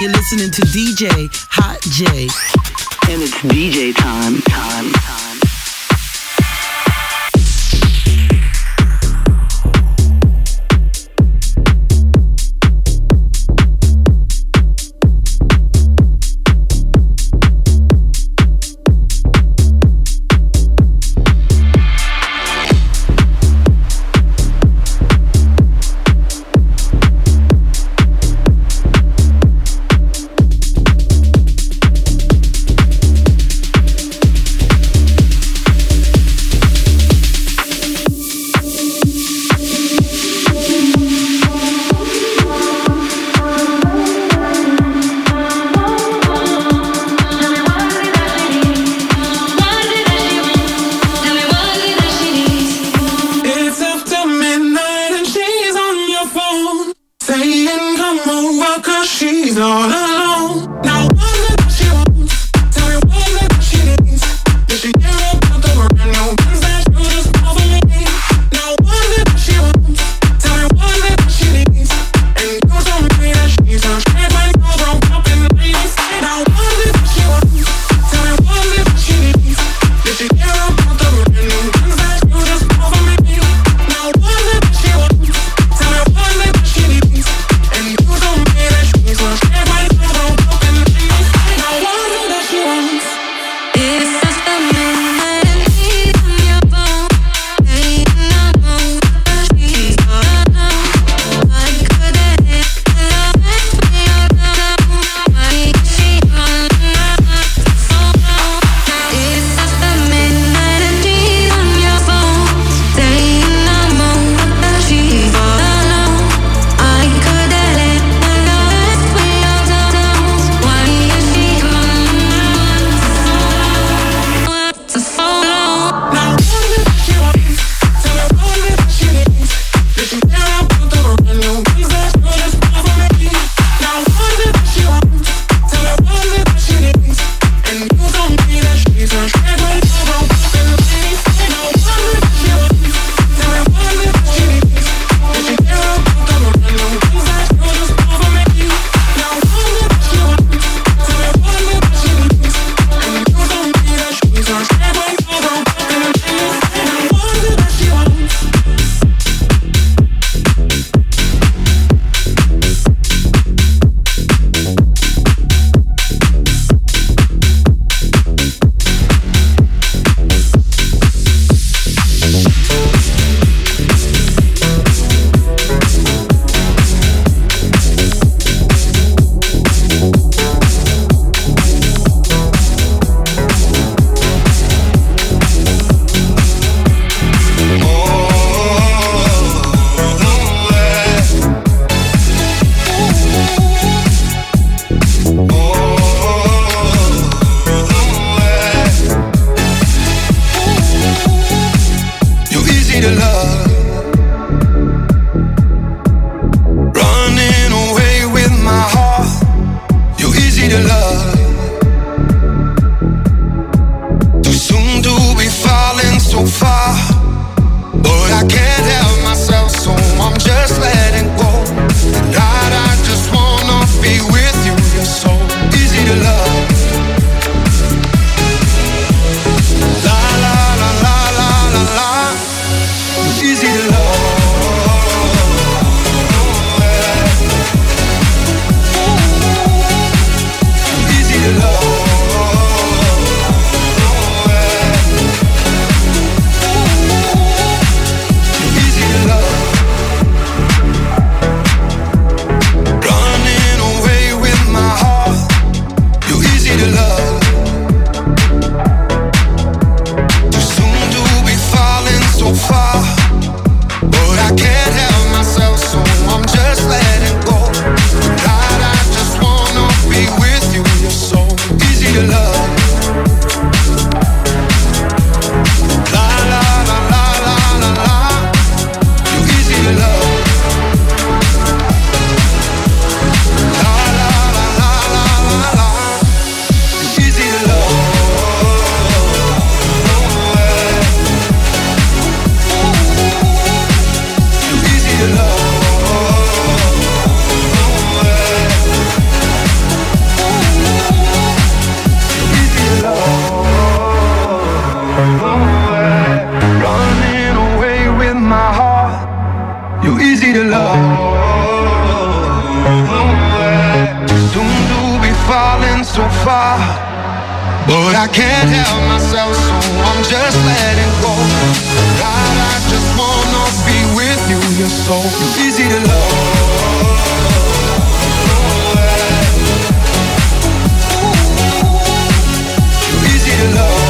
You're listening to DJ Hot J. And it's DJ time, time, time. your love. so far, but I can't help myself, so I'm just letting go. God, I just wanna be with you. You're so easy to love. Ooh, easy to love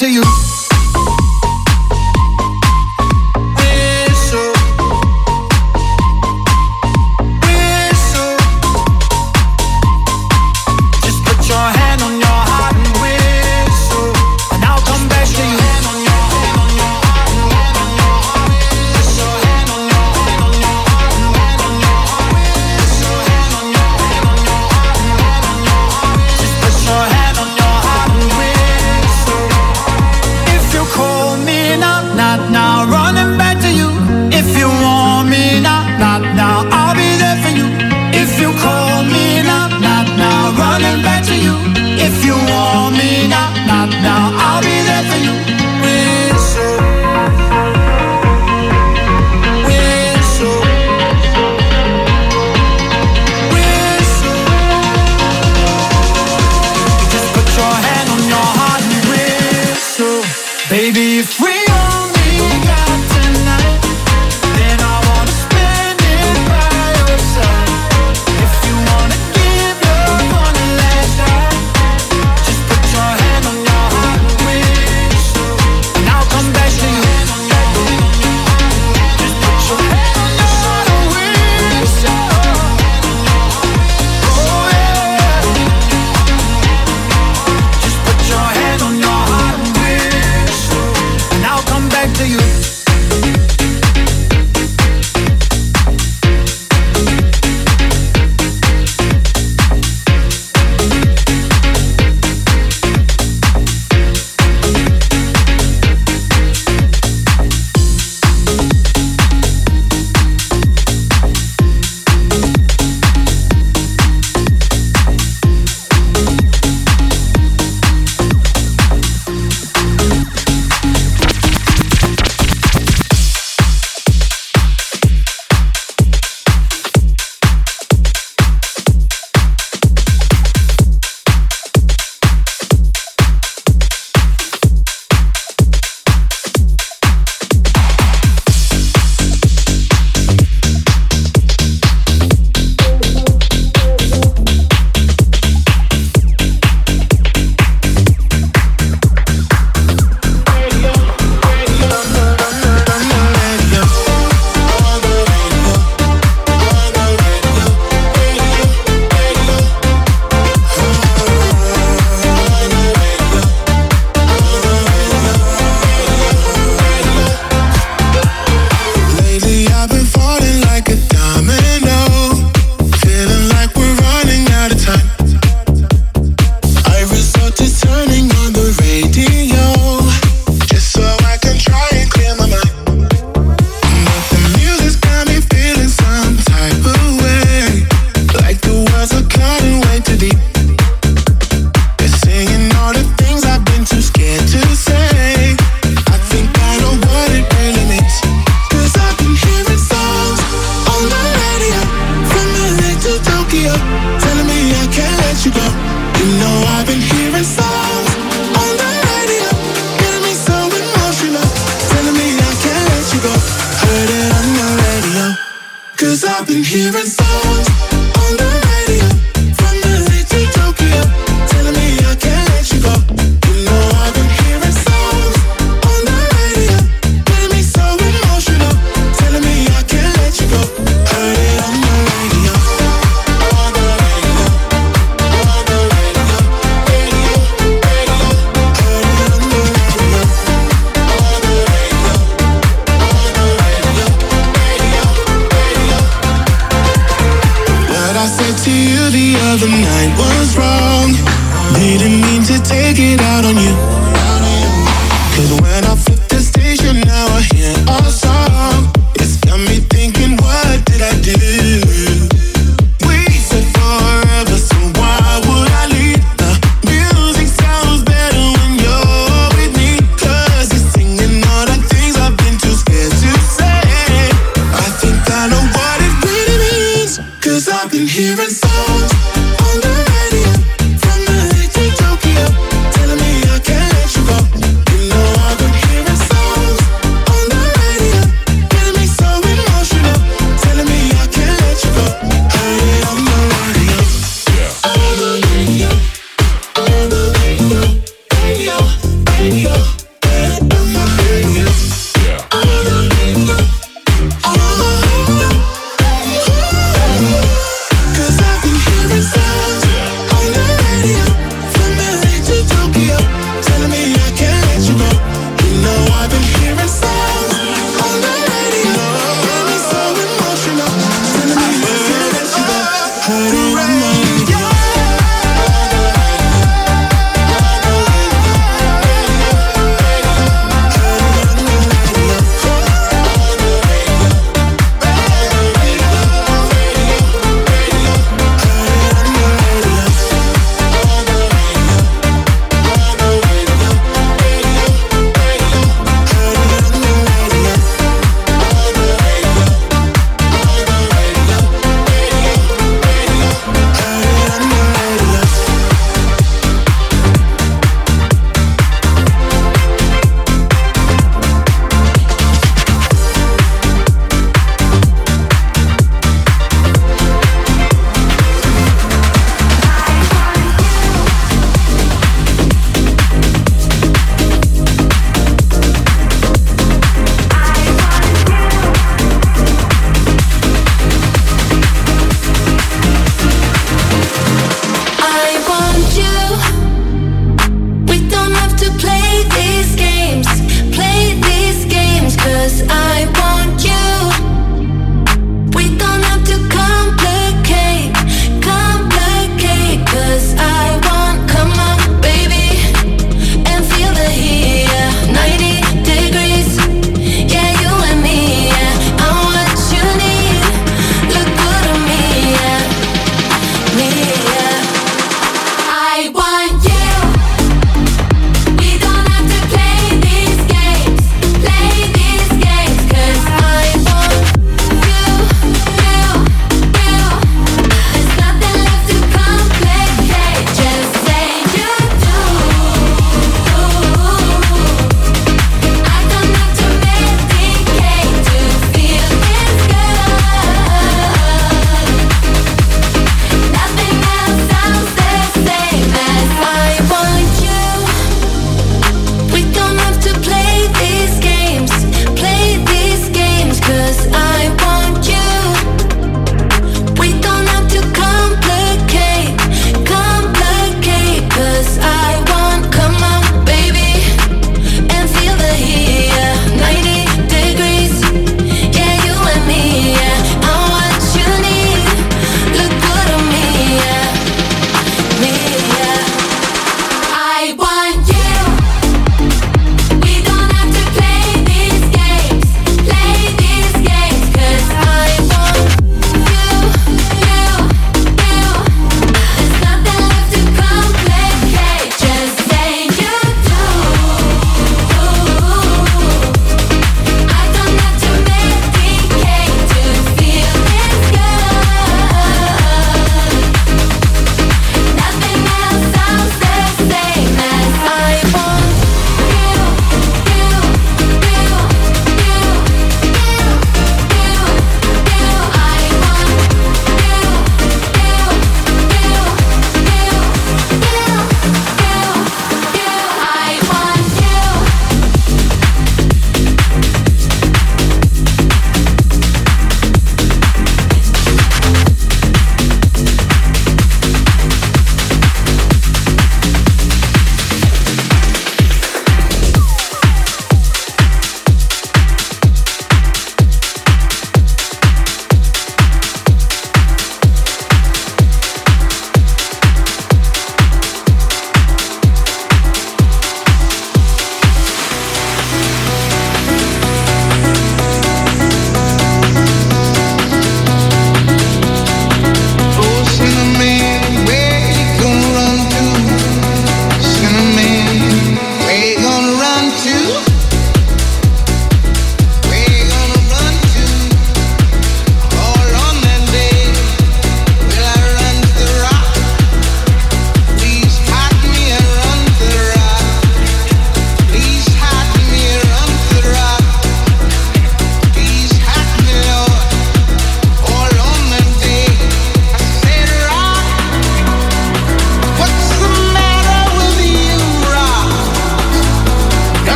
to you.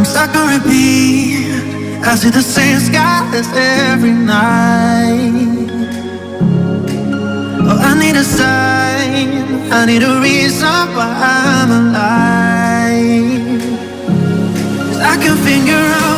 I'm stuck on repeat. I see the same skies every night. Oh, I need a sign. I need a reason why I'm alive. Cause I can figure out.